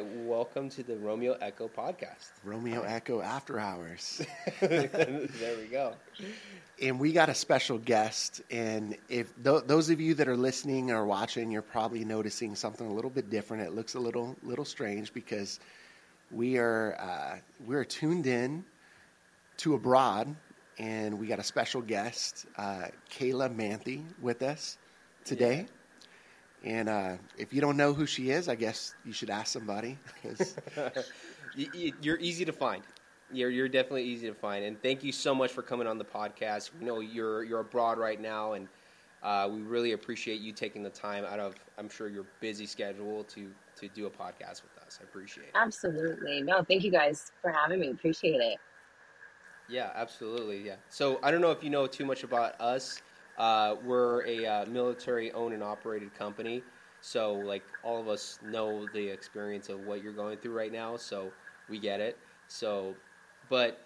right, welcome to the Romeo Echo podcast. Romeo Echo After Hours. there we go. And we got a special guest. And if th- those of you that are listening or watching, you're probably noticing something a little bit different. It looks a little little strange because we are uh, we are tuned in to abroad, and we got a special guest, uh, Kayla Manthey, with us today. And uh, if you don't know who she is, I guess you should ask somebody. 'cause- You- you- You're easy to find. You're you're definitely easy to find, and thank you so much for coming on the podcast. We know you're you're abroad right now, and uh, we really appreciate you taking the time out of I'm sure your busy schedule to to do a podcast with us. I appreciate it. Absolutely. No, thank you guys for having me. Appreciate it. Yeah, absolutely. Yeah. So I don't know if you know too much about us. Uh, we're a uh, military-owned and operated company. So like all of us know the experience of what you're going through right now. So we get it. So, but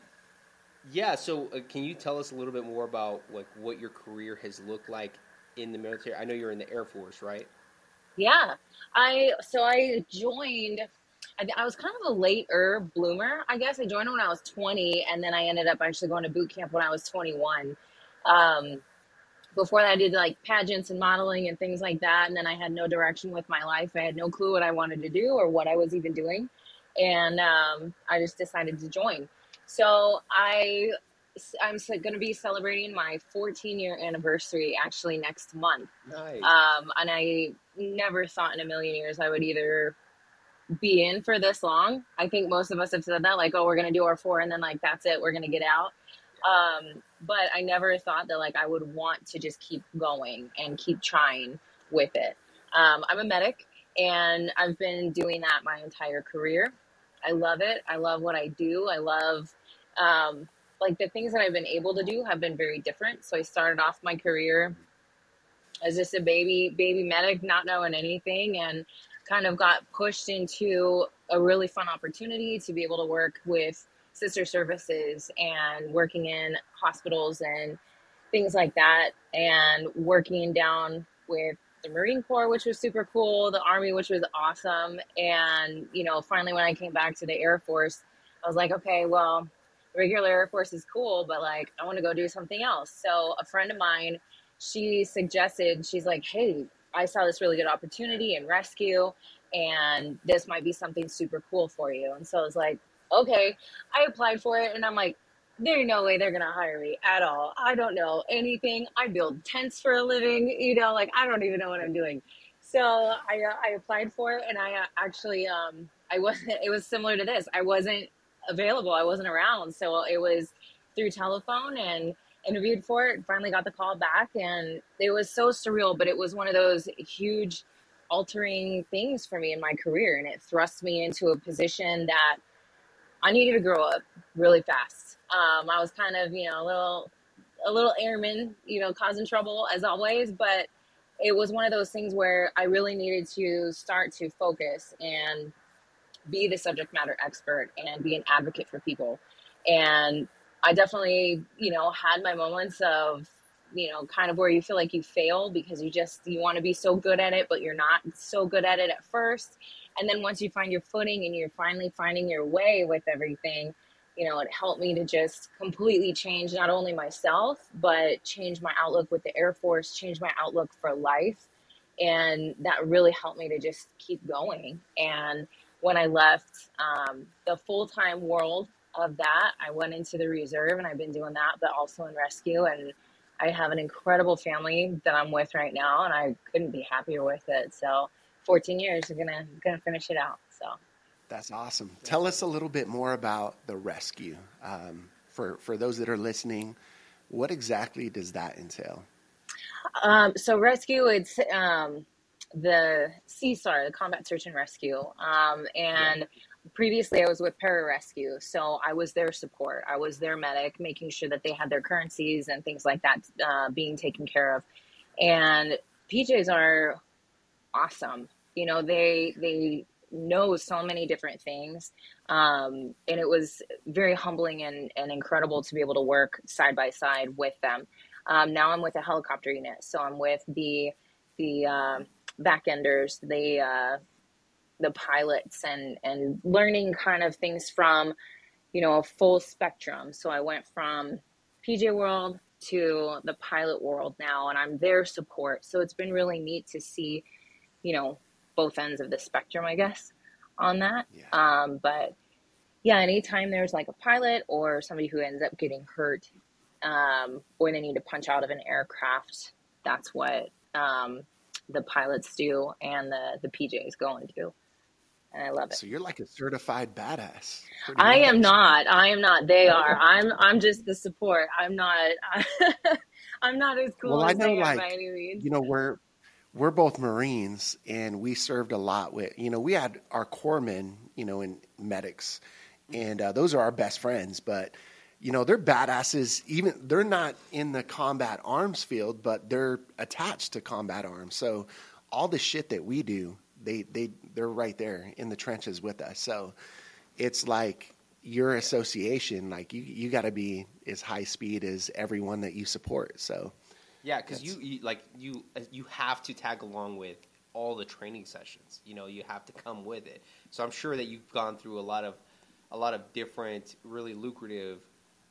yeah. So uh, can you tell us a little bit more about like what your career has looked like in the military? I know you're in the Air Force, right? Yeah. I so I joined I, I was kind of a later bloomer, I guess. I joined when I was 20 and then I ended up actually going to boot camp when I was 21. Um before that I did like pageants and modeling and things like that and then I had no direction with my life. I had no clue what I wanted to do or what I was even doing. And um I just decided to join. So I I'm going to be celebrating my 14 year anniversary actually next month. Nice. Um, and I never thought in a million years I would either be in for this long. I think most of us have said that, like, oh, we're going to do our four and then, like, that's it, we're going to get out. Um, but I never thought that, like, I would want to just keep going and keep trying with it. Um, I'm a medic and I've been doing that my entire career. I love it. I love what I do. I love, um, like the things that I've been able to do have been very different. So I started off my career as just a baby baby medic, not knowing anything, and kind of got pushed into a really fun opportunity to be able to work with sister services and working in hospitals and things like that, and working down with the Marine Corps, which was super cool, the Army, which was awesome, and you know, finally when I came back to the Air Force, I was like, okay, well, regular Air Force is cool, but like I want to go do something else. So a friend of mine, she suggested, she's like, hey, I saw this really good opportunity in rescue, and this might be something super cool for you. And so I was like, okay. I applied for it, and I'm like, there's no way they're gonna hire me at all. I don't know anything. I build tents for a living, you know, like I don't even know what I'm doing. So I uh, I applied for it, and I uh, actually um I wasn't. It was similar to this. I wasn't available. I wasn't around, so it was through telephone and interviewed for it. Finally got the call back, and it was so surreal. But it was one of those huge, altering things for me in my career, and it thrust me into a position that I needed to grow up really fast. Um, I was kind of, you know, a little, a little airman, you know, causing trouble as always, but it was one of those things where I really needed to start to focus and be the subject matter expert and be an advocate for people. And I definitely, you know, had my moments of, you know, kind of where you feel like you fail because you just you want to be so good at it, but you're not so good at it at first. And then once you find your footing and you're finally finding your way with everything, you know, it helped me to just completely change not only myself, but change my outlook with the Air Force, change my outlook for life. And that really helped me to just keep going. And when I left um, the full time world of that, I went into the reserve and I've been doing that, but also in rescue. And I have an incredible family that I'm with right now, and I couldn't be happier with it. So, 14 years, we're gonna gonna finish it out. So, That's awesome. Tell us a little bit more about the rescue. Um, for, for those that are listening, what exactly does that entail? um, so rescue, it's um, the CSAR, the Combat Search and Rescue, um, and previously I was with Pararescue, so I was their support. I was their medic, making sure that they had their currencies and things like that uh, being taken care of. And PJs are awesome. You know, they they know so many different things, um, and it was very humbling and, and incredible to be able to work side by side with them. Um, now I'm with a helicopter unit, so I'm with the the uh, backenders, the uh, the pilots and and learning kind of things from you know a full spectrum. So i went from pj world to the pilot world now and i'm their support. So it's been really neat to see you know both ends of the spectrum i guess on that. Yeah. um, but yeah anytime there's like a pilot or somebody who ends up getting hurt um, or they need to punch out of an aircraft that's what um, the pilots do and the the pjs go and do and i love it So you're like a certified badass. I am not. I am not. They are. I'm. I'm just the support. I'm not. I'm not as cool Well, I as know, they are like, by any means. You know, we're we're both Marines, and we served a lot with. You know, we had our corpsmen, you know, in medics, and uh, those are our best friends. But you know, they're badasses. Even they're not in the combat arms field, but they're attached to combat arms. So all the shit that we do, they they they're right there in the trenches with us. So it's like your association, like you you got to be as high speed as everyone that you support. So. Yeah, because you, you like you uh, you have to tag along with all the training sessions. You know, you have to come with it. So I'm sure that you've gone through a lot of a lot of different, really lucrative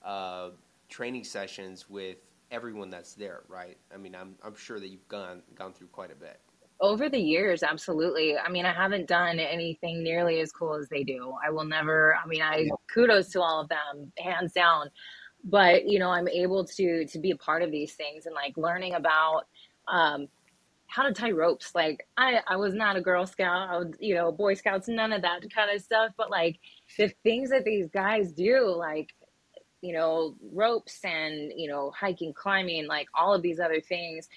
uh, training sessions with everyone that's there, right? I mean, I'm I'm sure that you've gone gone through quite a bit. Over the years, absolutely. I mean, I haven't done anything nearly as cool as they do. I will never. I mean, I kudos to all of them, hands down. But you know, I'm able to to be a part of these things and like learning about um, how to tie ropes. Like I, I was not a Girl Scout, I was, you know, Boy Scouts, none of that kind of stuff. But like the things that these guys do, like you know, ropes and you know, hiking, climbing, like all of these other things.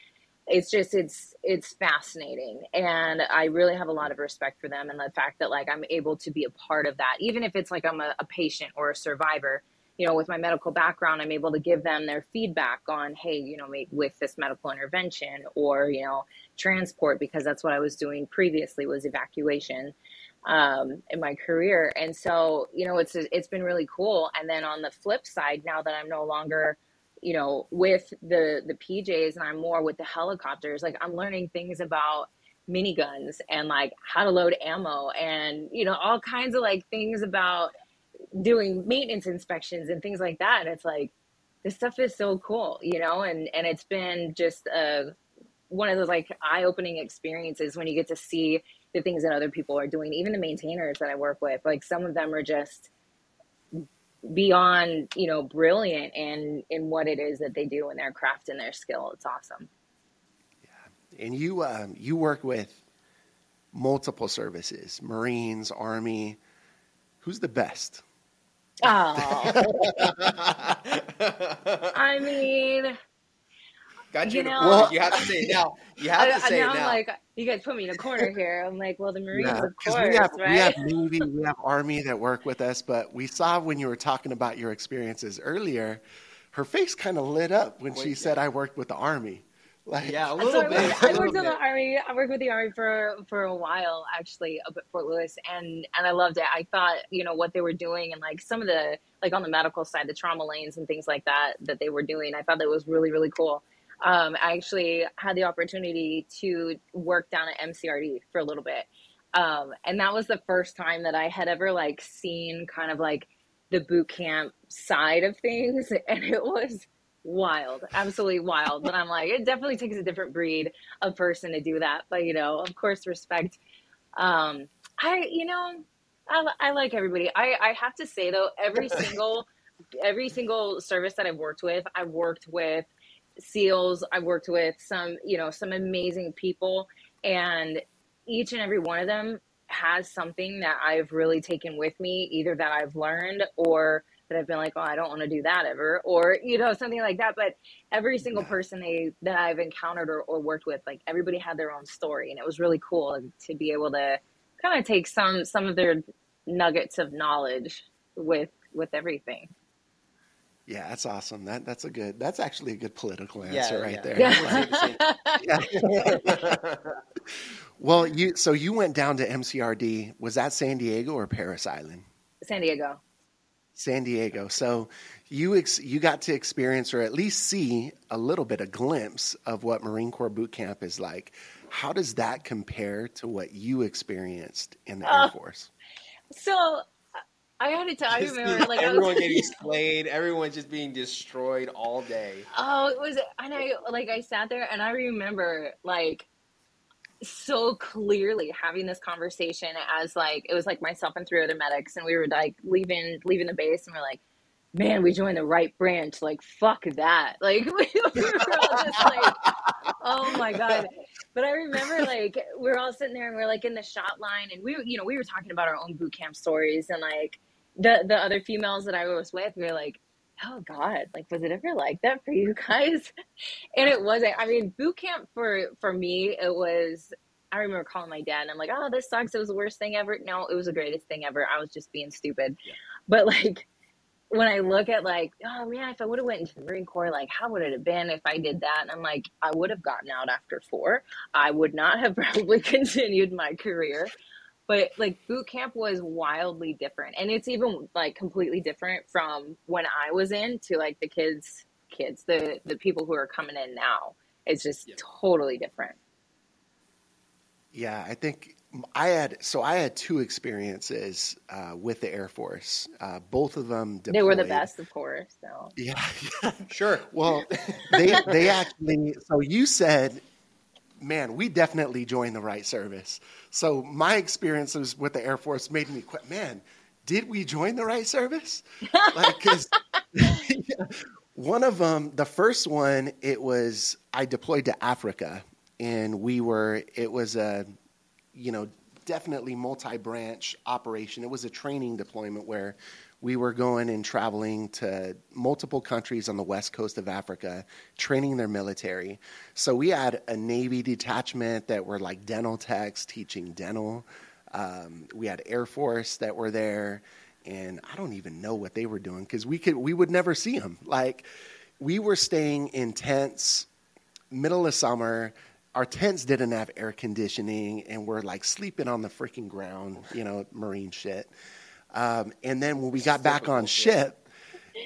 It's just it's it's fascinating, and I really have a lot of respect for them and the fact that like I'm able to be a part of that, even if it's like I'm a, a patient or a survivor you know, with my medical background, I'm able to give them their feedback on, hey, you know, with this medical intervention or, you know, transport, because that's what I was doing previously was evacuation um, in my career. And so, you know, it's, it's been really cool. And then on the flip side, now that I'm no longer, you know, with the, the PJs and I'm more with the helicopters, like I'm learning things about miniguns and like how to load ammo and, you know, all kinds of like things about, doing maintenance inspections and things like that. And it's like, this stuff is so cool, you know, and, and it's been just a, one of those like eye opening experiences when you get to see the things that other people are doing, even the maintainers that I work with, like some of them are just beyond, you know, brilliant in, in what it is that they do in their craft and their skill. It's awesome. Yeah. And you um, you work with multiple services, Marines, Army. Who's the best? Oh, I mean, Got you. You know- corner. you have to say it now. You have I, to I, say now it I'm like, you guys put me in a corner here. I'm like, well, the Marines, Yeah, of 'cause course, we have right? we have Navy, we have Army that work with us, but we saw when you were talking about your experiences earlier, her face kind of lit up when she Wait, said, "I worked with the Army." Like, yeah, a So little I bit. worked, a I little worked in bit. the army. I worked with the army for for a while, actually, up at Fort Lewis, and and I loved it. I thought, you know, what they were doing, and like some of the like on the medical side, the trauma lanes and things like that that they were doing. I thought that was really really cool. Um, I actually had the opportunity to work down at MCRD for a little bit, um, and that was the first time that I had ever like seen kind of like the boot camp side of things, and it was wild, absolutely wild. But I'm like, it definitely takes a different breed of person to do that. But you know, of course, respect. Um, I, you know, I, I like everybody. I, I have to say though, every single, every single service that I've worked with, I've worked with SEALs. I've worked with some, you know, some amazing people, and each and every one of them has something that I've really taken with me, either that I've learned or that I've been like, oh, I don't want to do that ever, or you know, something like that. But every single person they that I've encountered or, or worked with, like everybody had their own story, and it was really cool to be able to kind of take some some of their nuggets of knowledge with with everything. Yeah, that's awesome. That that's a good. That's actually a good political Yeah, answer right yeah. there. Yeah. Yeah. well, you so you went down to MCRD. Was that San Diego or Parris Island? San Diego. San Diego. So you ex- you got to experience or at least see a little bit, a glimpse of what Marine Corps boot camp is like. How does that compare to what you experienced in the Uh, Air Force? So I had to tell. I remember like everyone was, getting slayed, everyone just being destroyed all day. Oh, it was, and I like I sat there and I remember like so clearly having this conversation as like it was like myself and three other medics, and we were like leaving leaving the base, and we're like, man, we joined the right branch. Like fuck that. Like we, we were all just like, oh my god. But I remember like we are all sitting there and we are like in the shot line, and we you know we were talking about our own boot camp stories, and like the the other females that I was with, we were like oh god like was it ever like that for you guys? And it wasn't i mean boot camp for for me it was i remember calling my dad and i'm like oh this sucks. It was the worst thing ever. No it was the greatest thing ever. I was just being stupid. Yeah. but like when i look at like oh man if i would have went into the marine corps like how would it have been if i did that? And i'm like i would have gotten out after four. I would not have probably continued my career but like boot camp was wildly different and it's even like completely different from when i was in to like the kids kids the the people who are coming in now it's just Yeah. totally different Yeah, I think I had so I had two experiences uh, with the Air Force. Uh, both of them deployed. they were the best of course so Yeah, yeah. Sure. Well, they they actually. So you said, man, we definitely joined the right service. So my experiences with the Air Force made me quit. Man, did we join the right service? Like, because one of them, the first one, it was I deployed to Africa, and we were. It was a, you know, definitely multi-branch operation. It was a training deployment where we were going and traveling to multiple countries on the west coast of Africa, training their military. So we had a Navy detachment that were like dental techs teaching dental. Um, we had Air Force that were there, and I don't even know what they were doing because we could we would never see them. Like we were staying in tents, middle of summer. Our tents didn't have air conditioning, and we're like sleeping on the freaking ground, you know, marine shit. Um, and then when we got back on ship,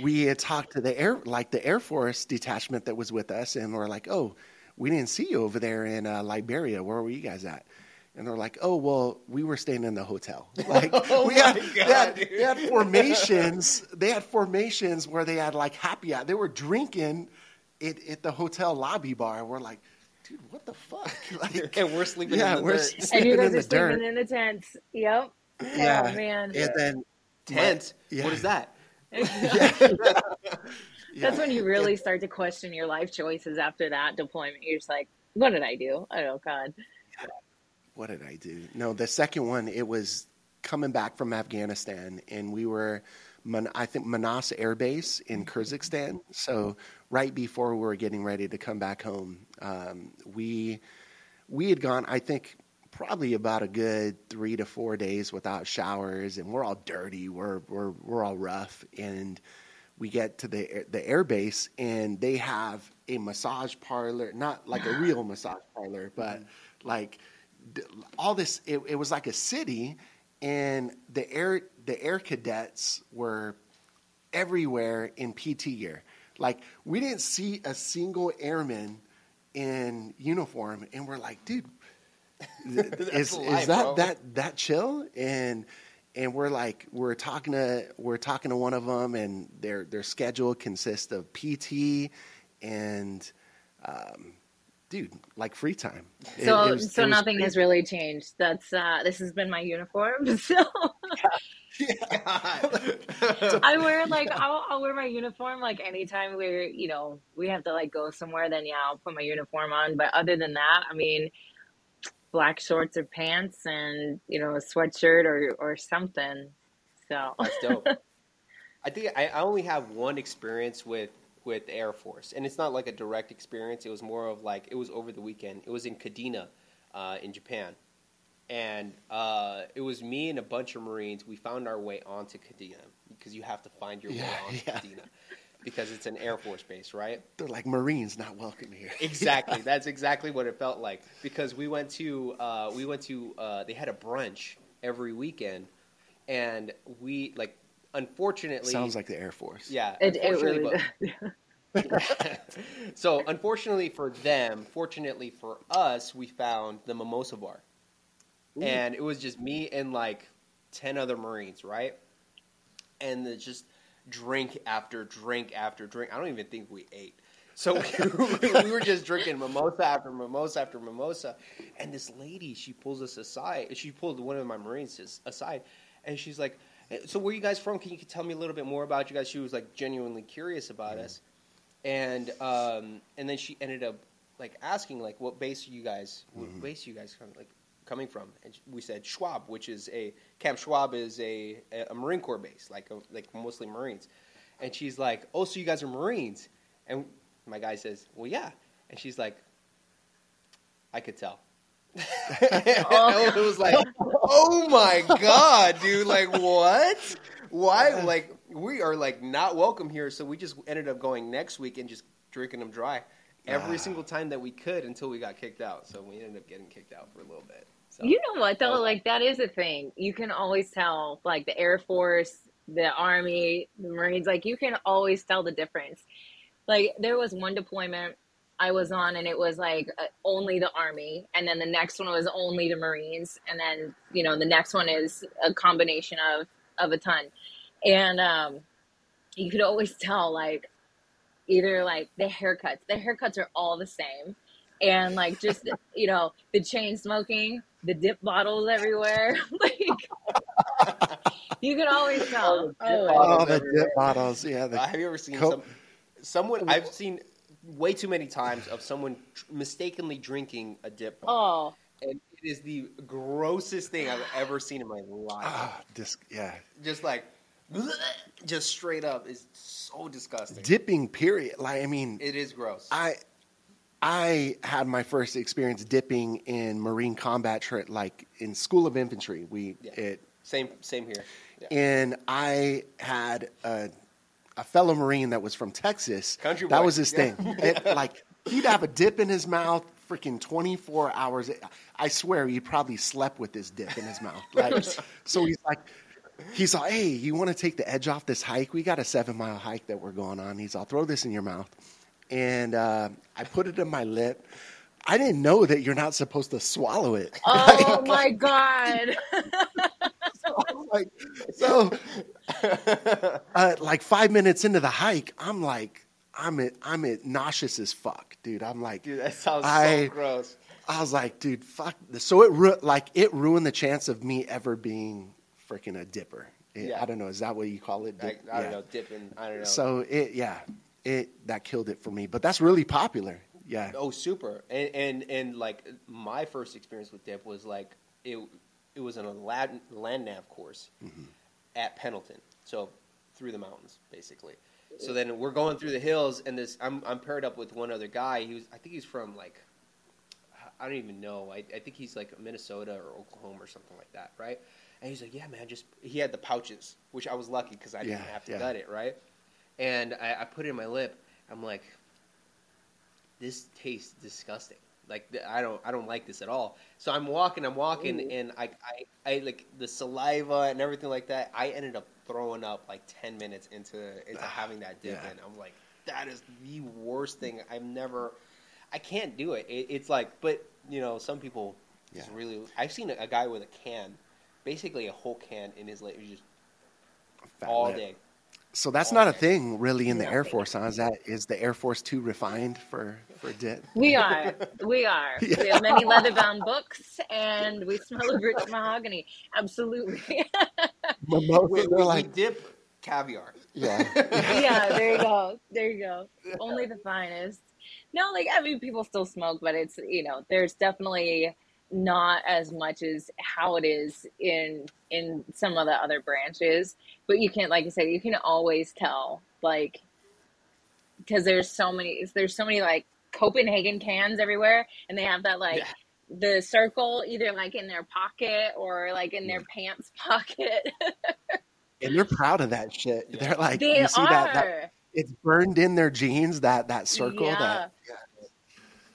we had talked to the air, like the Air Force detachment that was with us, and we're like, "Oh, we didn't see you over there in uh, Liberia. Where were you guys at?" And they're like, "Oh, well, we were staying in the hotel. Like, Oh we had, my they, had, God, they had formations. They had formations where they had like happy hour. They were drinking it at the hotel lobby bar. We're like, dude, what the fuck? Like, and we're sleeping Yeah, in the we're dirt. s- and you guys in are the dirt. sleeping in the tents yep Yeah. oh man and then tent. Yeah. What is that? that's when you really start to question your life choices after that deployment you're just like what did i do oh god what did I do? No, the second one it was coming back from Afghanistan, and we were, I think Manas Air Base in Kyrgyzstan. So right before we were getting ready to come back home, um, we we had gone. I think probably about a good three to four days without showers, and we're all dirty. We're we're we're all rough, and we get to the air- the air base, and they have a massage parlor, not like a real massage parlor, but mm-hmm. like all this. It, it was like a city, and the air the air cadets were everywhere in PT gear. Like we didn't see a single airman in uniform, and we're like, dude, is is life, that bro. that that chill? And and we're like, we're talking to we're talking to one of them, and their their schedule consists of PT and. Um, Dude, like free time. It- so it was- so nothing crazy. has really changed that's uh this has been my uniform so I wear like I'll, I'll wear my uniform like anytime we're you know we have to like go somewhere then yeah I'll put my uniform on but other than that I mean black shorts or pants and you know a sweatshirt or or something so That's dope. I think I, I only have one experience with with Air Force, and it's not like a direct experience. It was more of like it was over the weekend. It was in Kadena, uh, in Japan, and uh, it was me and a bunch of Marines. We found our way onto Kadena because you have to find your way Yeah, onto yeah. Kadena because it's an Air Force base, right? They're like Marines not welcome here. Exactly. That's exactly what it felt like because we went to uh, we went to uh, they had a brunch every weekend, and we like unfortunately Sounds like the Air Force. yeah it, it unfortunately, really but, so unfortunately for them, fortunately for us, we found the mimosa bar, Ooh. and it was just me and like ten other Marines, right? And it's just drink after drink after drink. I don't even think we ate. So we were just drinking mimosa after mimosa after mimosa, and this lady she pulls us aside. She pulled one of my Marines aside, and she's like, "So where are you guys from? Can you tell me a little bit more about you guys?" She was like genuinely curious about us, and um, and then she ended up like asking like, "What base are you guys? What mm-hmm. base are you guys from? Like coming from?" And we said Schwab, which is a Camp Schwab is a a Marine Corps base, like a, like mostly Marines. And she's like, "Oh, so you guys are Marines?" And my guy says, "Well, yeah." And she's like, "I could tell." oh. it was like, "Oh my god, dude! Like what? Why? Like we are like not welcome here." So we just ended up going next week and just drinking them dry every ah. single time that we could until we got kicked out. So we ended up getting kicked out for a little bit. So, you know what though? Like that is a thing. You can always tell, like the Air Force, the Army, the Marines. Like you can always tell the difference. Like there was one deployment I was on, and it was like uh, only the Army, and then the next one was only the Marines, and then you know the next one is a combination of of a ton, and um, you could always tell like either like the haircuts. The haircuts are all the same, and like just you know the chain smoking, the dip bottles everywhere, like. you can always tell. Oh, oh the dip bottles. Yeah. The have you ever seen some? someone I've seen way too many times of someone tr- mistakenly drinking a dip. Oh. And it is the grossest thing I've ever seen in my life. Ah, dis- yeah. Just like, just straight up is so disgusting. Dipping, period. Like, I mean, it is gross. I, I had my first experience dipping in Marine combat, tra- like in School of Infantry. We yeah. it same same here. Yeah. And I had a a fellow Marine that was from Texas. Country that boy. was his yeah. thing. It, like he'd have a dip in his mouth, freaking twenty four hours. I swear he probably slept with this dip in his mouth. Like, so he's like, he's like, hey, you want to take the edge off this hike? We got a seven mile hike that we're going on. He's, I'll throw this in your mouth, and uh, I put it in my lip. I didn't know that you're not supposed to swallow it. Oh like, my god! like, so, uh, like five minutes into the hike, I'm like, I'm at, I'm at nauseous as fuck, dude. I'm like, dude, that sounds I, so gross. I was like, dude, fuck. So it ru- like it ruined the chance of me ever being freaking a dipper. It, yeah. I don't know. Is that what you call it? Dip, I, I, don't know. Dipping. I don't know. So it, yeah, it that killed it for me. But that's really popular. Yeah. Oh, super. And and and like my first experience with dip was like it it was on a land, land nav course mm-hmm. at Pendleton, so through the mountains basically. So then we're going through the hills, and this I'm I'm paired up with one other guy. He was I think he's from like I don't even know. I, I think he's like Minnesota or Oklahoma or something like that, right? And he's like, yeah, man, just he had the pouches, which I was lucky because I didn't have to yeah. gut it, right? And I, I put it in my lip. I'm like, this tastes disgusting. Like I don't I don't like this at all. So I'm walking, I'm walking, Ooh. and I, I I like the saliva and everything like that. I ended up throwing up like ten minutes into into ah, having that dip, yeah. and I'm like, that is the worst thing. I've never, I can't do it. it it's like, but you know, some people yeah. just really. I've seen a, a, guy with a can, basically a whole can in his lip, just all lip. day. So that's not a thing really in the Air Force, huh? Is that is the Air Force too refined for for dip? We are, we are. Yeah. We have many leather bound books, and we smell of rich mahogany. Absolutely. Mimosa, we, we, like, we dip caviar. Yeah. yeah. There you go. There you go. Only the finest. No, like I mean, people still smoke, but it's you know, there's definitely not as much as how it is in in some of the other branches but you can't like i said you can always tell like because there's so many there's so many like copenhagen cans everywhere and they have that like yeah. the circle either like in their pocket or like in their pants pocket and they're proud of that shit yeah. they're like they you see that, that, it's burned in their jeans that that circle yeah. that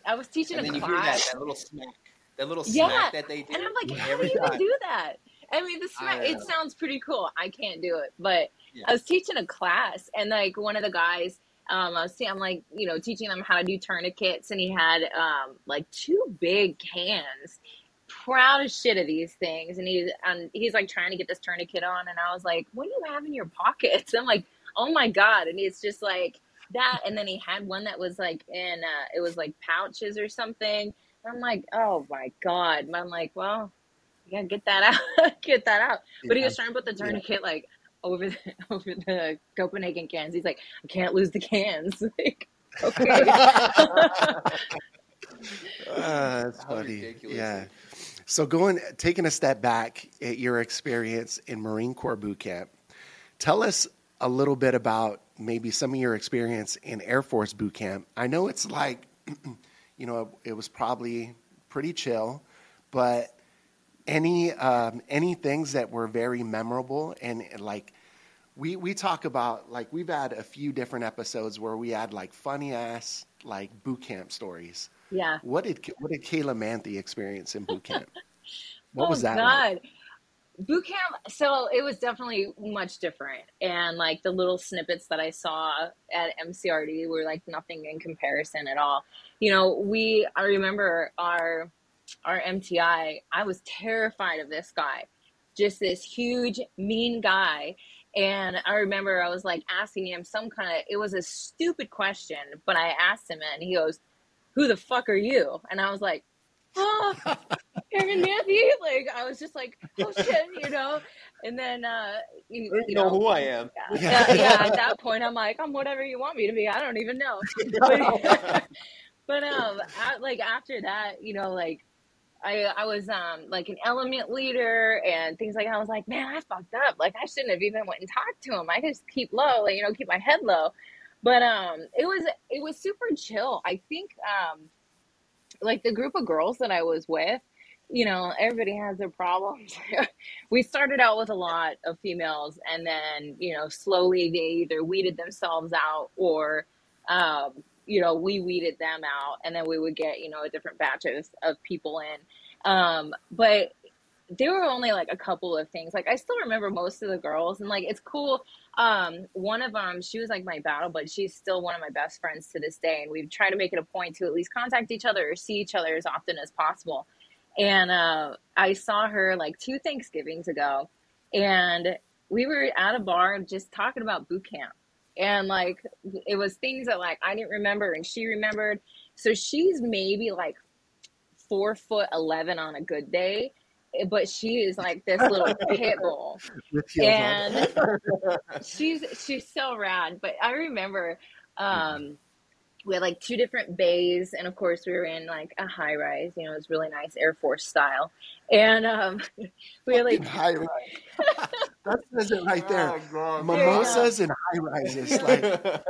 I was teaching and a then class. you hear that, that little smack that little smack yeah. that they do. And I'm like, how do you even do that? I mean, the smack, it sounds pretty cool. I can't do it. But yeah. I was teaching a class, and like one of the guys, um, I was I'm like, you know, teaching them how to do tourniquets, and he had um, like two big cans. Proud as shit of these things, and he's and he's like trying to get this tourniquet on, and I was like, "What do you have in your pockets?" I'm like, "Oh my god!" And it's just like that, and then he had one that was like in, uh, it was like pouches or something. And I'm like, "Oh my god!" And I'm like, "Well, yeah, get that out, get that out." But he was trying to put the tourniquet like over the over the Copenhagen cans. He's like, I can't lose the cans. like, okay. uh, that's How funny. ridiculous. Yeah. So going, taking a step back at your experience in Marine Corps boot camp, tell us a little bit about maybe some of your experience in Air Force boot camp. I know it's like, you know, it was probably pretty chill, but any um, any things that were very memorable and, and like we we talk about like we've had a few different episodes where we had like funny ass like boot camp stories. yeah. What did what did Kayla Manthey experience in boot camp? What oh was that? like? Boot camp. So it was definitely much different, and like the little snippets that I saw at MCRD were like nothing in comparison at all. You know, we. I remember our our MTI. I was terrified of this guy, just this huge mean guy. And I remember I was like asking him some kind of. It was a stupid question, but I asked him, and he goes, "Who the fuck are you?" And I was like, "Oh." Aaron Matthew. Like I was just like, oh shit, you know. And then uh you, I you know know, who I am. yeah, yeah, yeah, at that point I'm like, I'm whatever you want me to be. I don't even know. But, but um at, like after that, you know, like I I was um like an element leader and things like that. I was like, man, I fucked up. Like I shouldn't have even went and talked to him. I just keep low, like, you know, keep my head low. But um it was it was super chill. I think um like the group of girls that I was with, you know, everybody has their problems. we started out with a lot of females, and then, you know, slowly they either weeded themselves out or, um, you know, we weeded them out, and then we would get, you know, a different batches of, people in. Um, but there were only like a couple of things. Like I still remember most of the girls, and like it's cool. Um, one of them, she was like my battle, but she's still one of my best friends to this day, and we've tried to make it a point to at least contact each other or see each other as often as possible. And uh, I saw her like two Thanksgivings ago, and we were at a bar just talking about boot camp, and like it was things that like I didn't remember and she remembered. So she's maybe like four foot eleven on a good day, but she is like this little pit bull With heels on. and she's she's so rad. But I remember um we had like two different bays and of course we were in like a high rise, you know, it was really nice Air Force style. And um we had like high rise. that says it right there. Oh, God. Mimosas and high rises. Like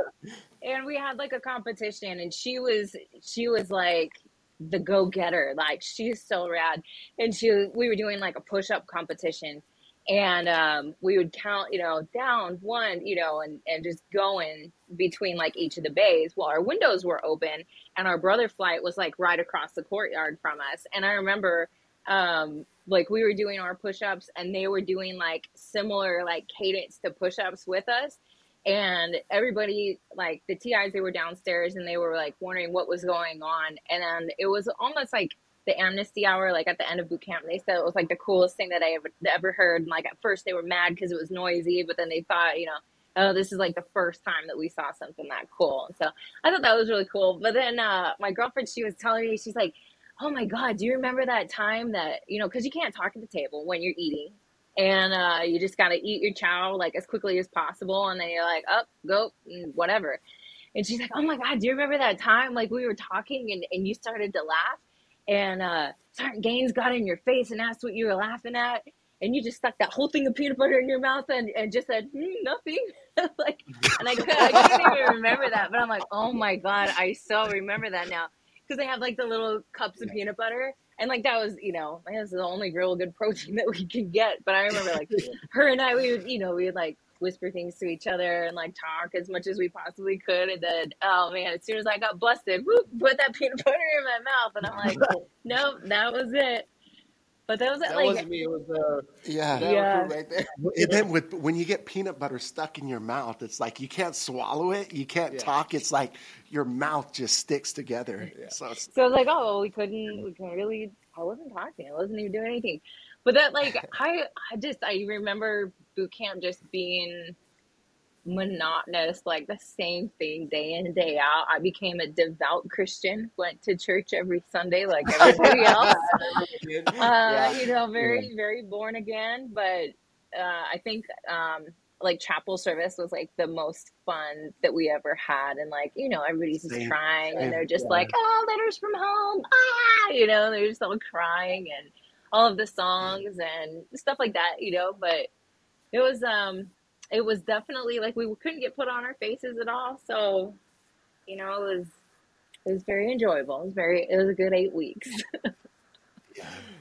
and we had like a competition and she was she was like the go-getter. Like she's so rad. And she we were doing like a push-up competition. And um, we would count you know down one you know and, and just going between like each of the bays. While our windows were open and our brother flight was like right across the courtyard from us. And i remember um, like we were doing our push-ups and they were doing like similar like cadence to push-ups with us and everybody like the TIs they were downstairs and they were like wondering what was going on. And then it was almost like the amnesty hour like at the end of boot camp. They said it was like the coolest thing that I ever ever heard. And like at first they were mad because it was noisy but then they thought you know oh this is like the first time that we saw something that cool. So I thought that was really cool. But then uh my girlfriend she was telling me she's like oh my god do you remember that time that you know because you can't talk at the table when you're eating and uh, you just gotta eat your chow like as quickly as possible, and then you're like, up, go, whatever. And she's like, oh my god, do you remember that time like we were talking and, and you started to laugh, and uh, Sergeant Gaines got in your face and asked what you were laughing at, and you just stuck that whole thing of peanut butter in your mouth and, and just said mm, nothing, like, and I, I couldn't even remember that, but I'm like, oh my god, I so remember that now. Because they have like the little cups of peanut butter and like that was you know that was the only real good protein that we could get but i remember like her and i we would you know we would like whisper things to each other and like talk as much as we possibly could and then oh man as soon as i got busted whoop, put that peanut butter in my mouth and i'm like nope that was it But that was That like wasn't me. It was uh, Yeah. that Yeah. crew right there. And then with when you get peanut butter stuck in your mouth, it's like you can't swallow it, you can't Yeah. talk. It's like your mouth just sticks together. Yeah. So it's, So I was like, oh, we couldn't, we couldn't really. I wasn't talking. I wasn't even doing anything. But that, like, I, I just, I remember boot camp just being monotonous, like the same thing day in and day out. I became a devout Christian, went to church every Sunday, like everybody else. Uh, yeah. you know, very, very born again. But uh, I think um, like chapel service was like the most fun that we ever had. And like, you know, everybody's just Same, crying same, and they're just yeah. like, oh, letters from home. Ah, you know, they're just all crying and all of the songs and stuff like that, you know. But it was, um, it was definitely like we couldn't get put on our faces at all. So, you know, it was, it was very enjoyable. It was very, it was a good eight weeks.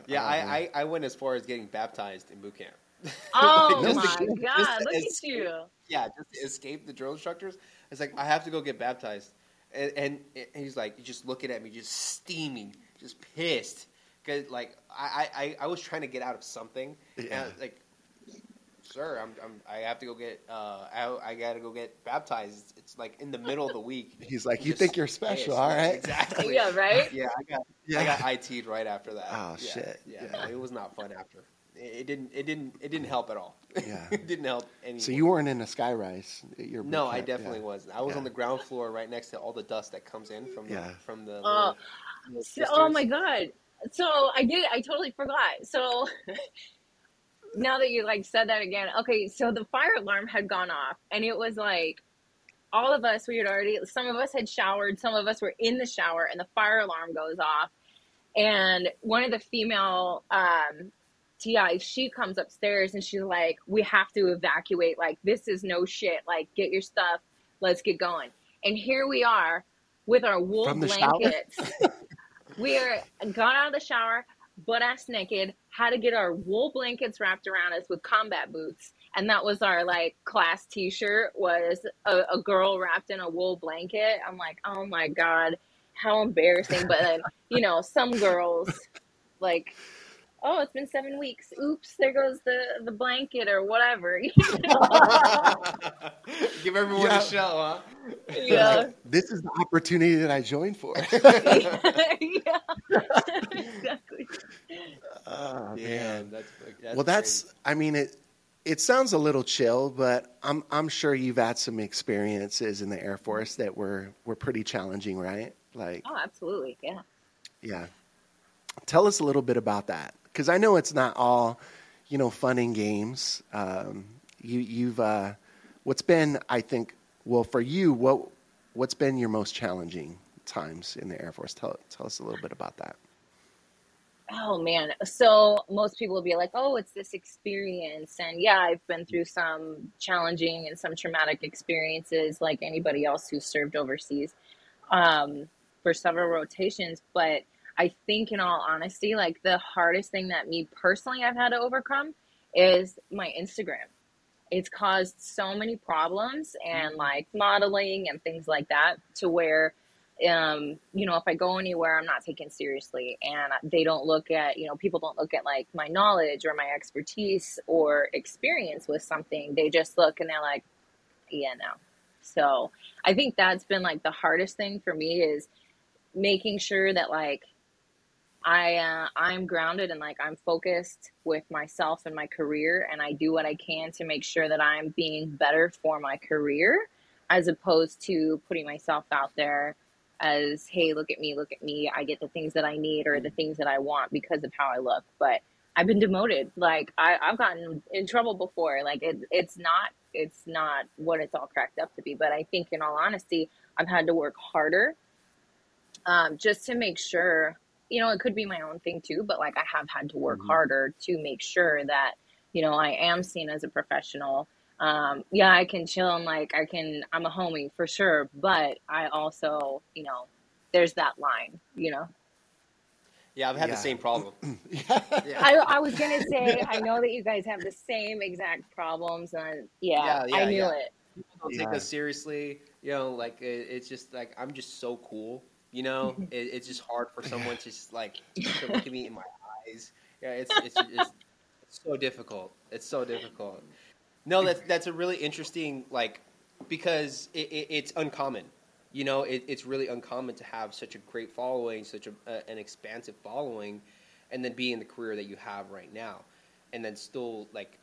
Yeah, Uh, I, I, I went as far as getting baptized in boot camp. Oh Just my to- just to God, look at you. Yeah, just to escape the drill instructors. It's like I have to go get baptized, and, and, and he's like just looking at me, just steaming, just pissed, because like I, I, I was trying to get out of something, and I Yeah. was like, sir, I'm, I'm I have to go get uh I, I got to go get baptized. It's, it's like in the middle of the week. he's like, you just think you're special, pissed. all Yeah, right? Exactly. Yeah, right? Yeah, I got Yeah. I got IT'd right after that. Oh, Yeah, shit. Yeah, Yeah. no, it was not fun after. It, it didn't. It didn't. It didn't help at all. Yeah. it didn't help any. So you weren't in a skyrise. at your boot No, I definitely yeah. wasn't. I was Yeah. on the ground floor, right next to all the dust that comes in from the Yeah. from the. Oh. little So, oh my god. So I did I totally forgot. So now that you like said that again. Okay, so the fire alarm had gone off and it was like all of us we had already some of us had showered, some of us were in the shower and the fire alarm goes off and one of the female um TI, she comes upstairs and she's like, We have to evacuate. Like, this is no shit. Like, get your stuff. Let's get going. And here we are with our wool From the shower? blankets. we are got out of the shower, butt ass naked, had to get our wool blankets wrapped around us with combat boots. And that was our like class t shirt was a, a girl wrapped in a wool blanket. I'm like, oh my God, how embarrassing. But then, you know, some girls like oh, it's been seven weeks. Oops, there goes the the blanket or whatever. Give everyone Yeah. a show, huh? yeah. This is the opportunity that I joined for. yeah. exactly. oh, man. Damn, that's, that's well, that's. I mean, it. It sounds a little chill, but I'm I'm sure you've had some experiences in the Air Force that were were pretty challenging, right? Like, Oh, absolutely. Yeah. yeah. Tell us a little bit about that, because I know it's not all, you know, fun and games. Um, you you've uh, what's been, I think, well, for you, what what's been your most challenging times in the Air Force? Tell tell us a little bit about that. Oh man. So most people will be like, "Oh, it's this experience." And yeah, I've been through some challenging and some traumatic experiences like anybody else who served overseas um for several rotations, but I think in all honesty, like the hardest thing that me personally I've had to overcome is my Instagram. It's caused so many problems and like modeling and things like that to where um, you know, if I go anywhere, I'm not taken seriously, and they don't look at, you know, people don't look at like my knowledge or my expertise or experience with something. They just look and they're like, yeah, no. So I think that's been like the hardest thing for me is making sure that like I uh, I'm grounded and like I'm focused with myself and my career, and I do what I can to make sure that I'm being better for my career, as opposed to putting myself out there as hey look at me look at me. I get the things that i need or the things that i want because of how i look. But i've been demoted. Like I, i've gotten in trouble before. Like it, it's not it's not what it's all cracked up to be. But i think in all honesty i've had to work harder um, just to make sure you know it could be my own thing too but like i have had to work Mhm. harder to make sure that you know i am seen as a professional um, yeah, I can chill and like I can, I'm a homie for sure, but I also, you know, there's that line, you know. Yeah, I've had Yeah. the same problem. yeah. Yeah. I, I was gonna say, I know that you guys have the same exact problems, and yeah, Yeah, yeah, I knew yeah. it. People don't Yeah. take us seriously. You know, like it, it's just like I'm just so cool. You know, it, it's just hard for someone to just like to look at me in my eyes yeah, it's, it's, it's it's so difficult. It's so difficult. No, that's that's a really interesting like because it, it, it's uncommon. You know, it, it's really uncommon to have such a great following, such a, uh, an expansive following, and then be in the career that you have right now, and then still like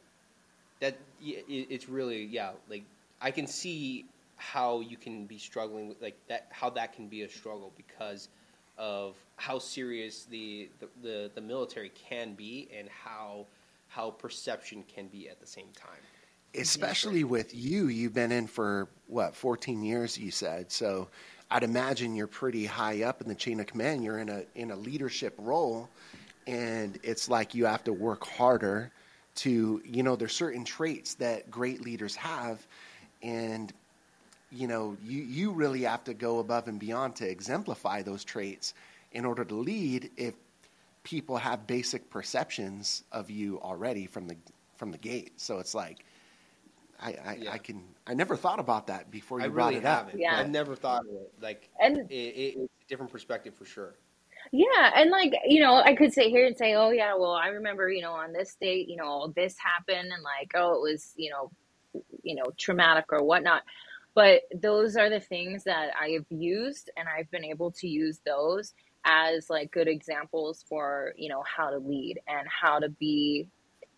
that. It, it's really yeah. Like I can see how you can be struggling with like that. How that can be a struggle because of how serious the, the, the, the military can be and how how perception can be at the same time. Especially with you, you've been in for what, 14 years, you said. So I'd imagine you're pretty high up in the chain of command. You're in a, in a leadership role, and it's like you have to work harder to, you know, there's certain traits that great leaders have, and you know, you, you really have to go above and beyond to exemplify those traits in order to lead if people have basic perceptions of you already from the from the gate. So it's like I I, yeah. I can I never thought about that before you I brought really it haven't. up. Yeah. I never thought of it. Like and it, it, it's a different perspective for sure. Yeah, and like you know, I could sit here and say, "Oh yeah, well, I remember you know on this date, you know, this happened, and like, oh, it was you know, you know, traumatic or whatnot." But those are the things that I have used, and I've been able to use those as like good examples for you know how to lead and how to be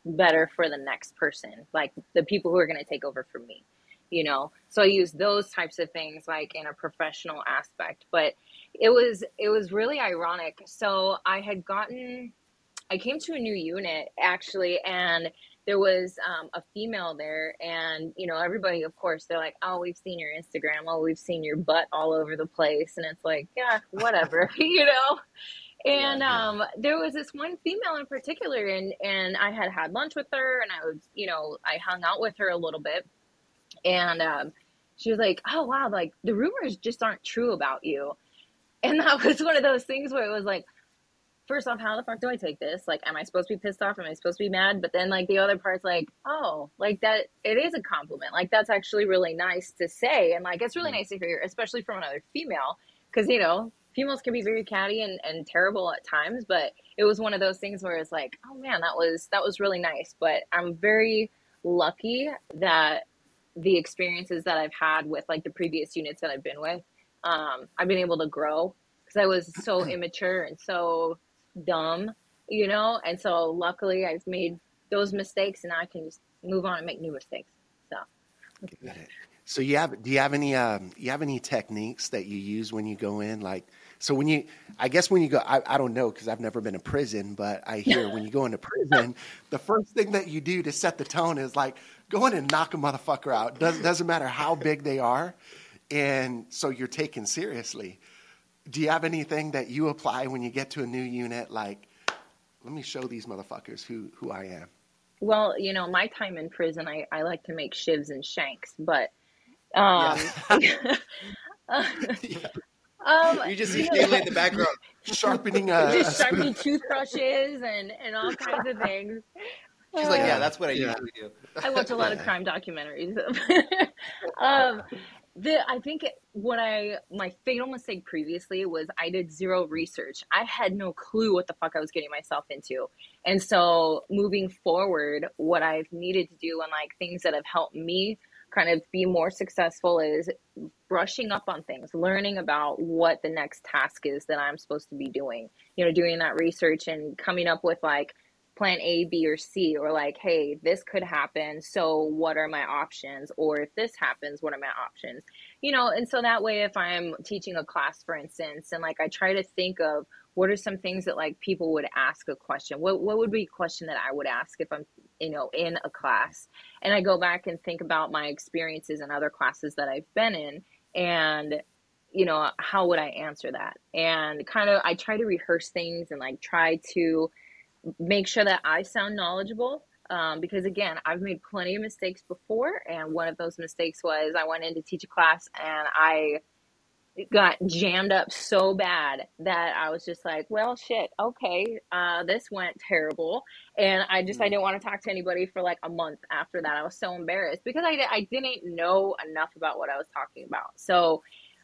better for the next person like the people who are going to take over for me you know? So i use those types of things like in a professional aspect. But it was it was really ironic. So i had gotten i came to a new unit actually and there was um, a female there and you know everybody of course they're like oh we've seen your instagram. Oh we've seen your butt all over the place. And it's like yeah whatever you know? And um, there was this one female in particular and and i had had lunch with her and i was you know i hung out with her a little bit. And um, she was like oh wow like the rumors just aren't true about you. And that was one of those things where it was like first off, how the fuck do I take this? Like, am I supposed to be pissed off? Am I supposed to be mad? But then, like, the other part's like, oh, like that, it is a compliment. Like, that's actually really nice to say. And, like, it's really mm-hmm. nice to hear, especially from another female, because, you know, females can be very catty and, and terrible at times. But it was one of those things where it's like, oh man, that was, that was really nice. But I'm very lucky that the experiences that I've had with, like, the previous units that I've been with, um, I've been able to grow because I was so immature and so dumb, you know? And so luckily I've made those mistakes and I can just move on and make new mistakes. So. So you have, do you have any, um, you have any techniques that you use when you go in? Like, so when you, I guess when you go, I, I don't know because I've never been in prison, but I hear when you go into prison, the first thing that you do to set the tone is like go in and knock a motherfucker out. Doesn't doesn't matter how big they are, and so you're taken seriously do you have anything that you apply when you get to a new unit? Like, let me show these motherfuckers who, who I am. Well, you know, my time in prison, I, I like to make shivs and shanks, but um, yeah. yeah. Um, you just see Kayla in the background sharpening, uh, just sharpening toothbrushes and, and all kinds of things. She's uh, like, yeah, that's what I yeah. usually do. I watch a lot of crime documentaries. um, the I think what I my fatal mistake previously was I did zero research. I had no clue what the fuck I was getting myself into. And so moving forward, what I've needed to do and like things that have helped me kind of be more successful is brushing up on things, learning about what the next task is that I'm supposed to be doing. You know, doing that research and coming up with like plan A, B, or C, or like, hey, this could happen. So, what are my options? Or if this happens, what are my options? You know, and so that way, if I'm teaching a class, for instance, and like I try to think of what are some things that like people would ask a question, what, what would be a question that I would ask if I'm, you know, in a class? And I go back and think about my experiences in other classes that I've been in. And you know how would i answer that and kind of i try to rehearse things and like try to make sure that I sound knowledgeable. Um, because again, I've made plenty of mistakes before, and one of those mistakes was I went in to teach a class and I got jammed up so bad that I was just like, well, shit, okay, uh, this went terrible. And I just, I mm. didn't want to talk to anybody for like a month after that. I was so embarrassed because I, I didn't know enough about what I was talking about. So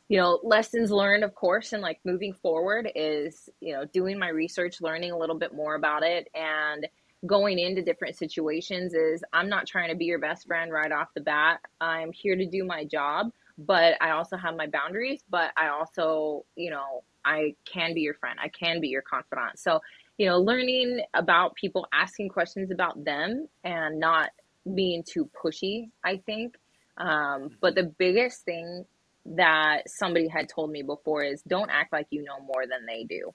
you know, lessons learned, of course, and like moving forward is, you know, doing my research, learning a little bit more about it, and going into different situations is I'm not trying to be your best friend right off the bat. I'm here to do my job, but I also have my boundaries, but I also, you know, I can be your friend. I can be your confidant. So, you know, learning about people, asking questions about them and not being too pushy, I think. Um, but the biggest thing that somebody had told me before is don't act like you know more than they do.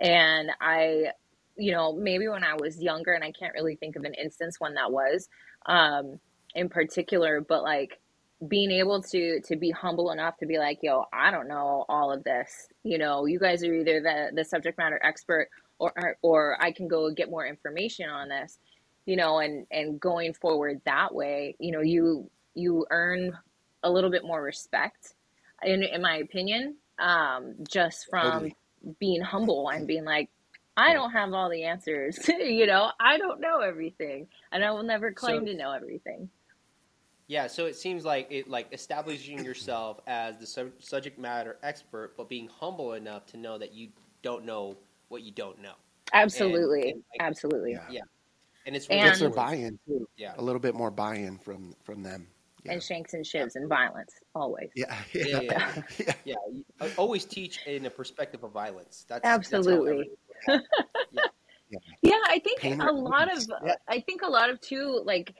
And I, you know, maybe when I was younger, and I can't really think of an instance when that was um, in particular, but like being able to to be humble enough to be like, yo, I don't know all of this. You know, you guys are either the the subject matter expert or or, or I can go get more information on this. You know, and and going forward that way, you know, you you earn a little bit more respect in in my opinion, um, just from totally. being humble and being like, I don't have all the answers. you know, I don't know everything, and I will never claim so, to know everything. Yeah, so it seems like it like establishing yourself as the sub- subject matter expert, but being humble enough to know that you don't know what you don't know. Absolutely, and, and like, absolutely. Yeah. yeah. and it's really and, their buy-in too. Yeah, a little bit more buy-in from from them yeah. and shanks and shivs and violence always. Yeah, yeah, yeah. yeah. yeah. Always teach in a perspective of violence. That's absolutely. That's yeah. yeah. yeah, I think Pain a lot of I think a lot of too like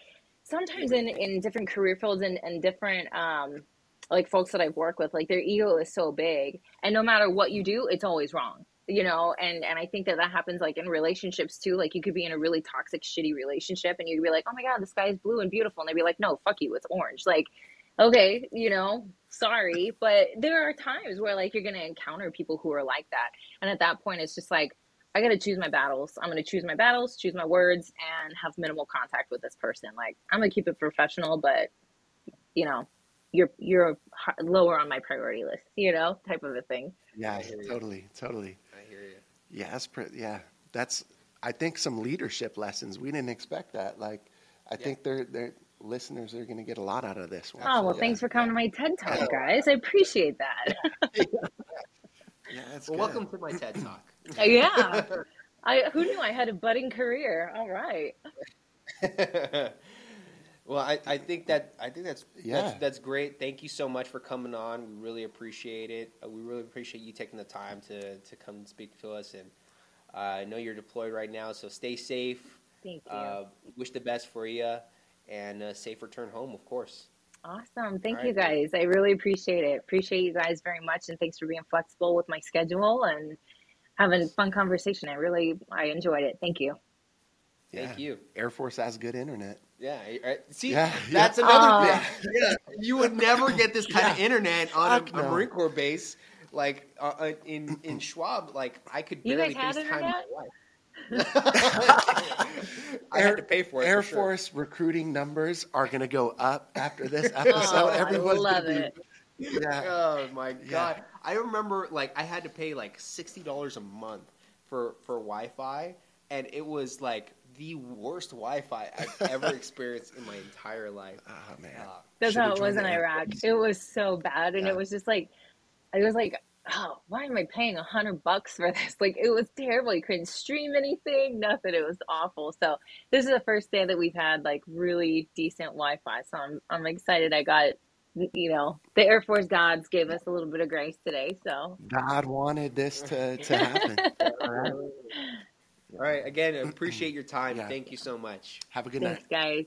sometimes in in different career fields and and different um like folks that I've worked with like their ego is so big and no matter what you do it's always wrong you know and and i think that that happens like in relationships too like you could be in a really toxic shitty relationship and you'd be like oh my god the sky is blue and beautiful. And they'd be like no fuck you it's orange. Like okay you know sorry but there are times where like you're gonna encounter people who are like that. And at that point it's just like i gotta choose my battles. I'm gonna choose my battles choose my words and have minimal contact with this person. Like i'm gonna keep it professional but you know you're you're lower on my priority list you know type of a thing. Yeah totally totally yeah, that's pretty, yeah. That's I think some leadership lessons. We didn't expect that. Like I yeah. think they're they're listeners are going to get a lot out of this one. Oh well, yeah. thanks for coming to my TED Talk, guys. I appreciate that. yeah, that's well, welcome to my TED Talk. Uh, yeah, I who knew I had a budding career. All right. well, I, I think that I think that's yeah that's, that's, great. Thank you so much for coming on. We really appreciate it. Uh, we really appreciate you taking the time to to come and speak to us. And uh, I know you're deployed right now, so stay safe. Thank you. Uh, wish the best for you, and a safe return home, of course. Awesome. Thank All you right. guys. I really appreciate it. Appreciate you guys very much, and thanks for being flexible with my schedule and having a fun conversation. I really I enjoyed it. Thank you. Thank you. Air Force has good internet. Yeah. See, yeah, that's yeah. another uh, thing. Yeah. You would never get this kind yeah. of internet on a, a, Marine Corps base. Like uh, uh in in Schwab, like I could barely FaceTime my wife. I Air, had to pay for it. Air for Force recruiting numbers are going to go up after this episode. oh, Everyone's I love it. Be, yeah. Oh my god! Yeah. I remember like I had to pay like sixty dollars a month for for Wi-Fi, and it was like the worst Wi-Fi I've ever experienced in my entire life. Oh man, uh, that's how it was in Iraq. It was so bad, and yeah. it was just like, I was like, oh, why am I paying a hundred bucks for this? Like, it was terrible. You couldn't stream anything, nothing. It was awful. So this is the first day that we've had like really decent Wi-Fi. So I'm I'm excited. I got you know, the Air Force gods gave us a little bit of grace today. So God wanted this to, to happen. All right. Again, appreciate your time. Yeah. Thank you so much. Have a good Thanks, night. guys.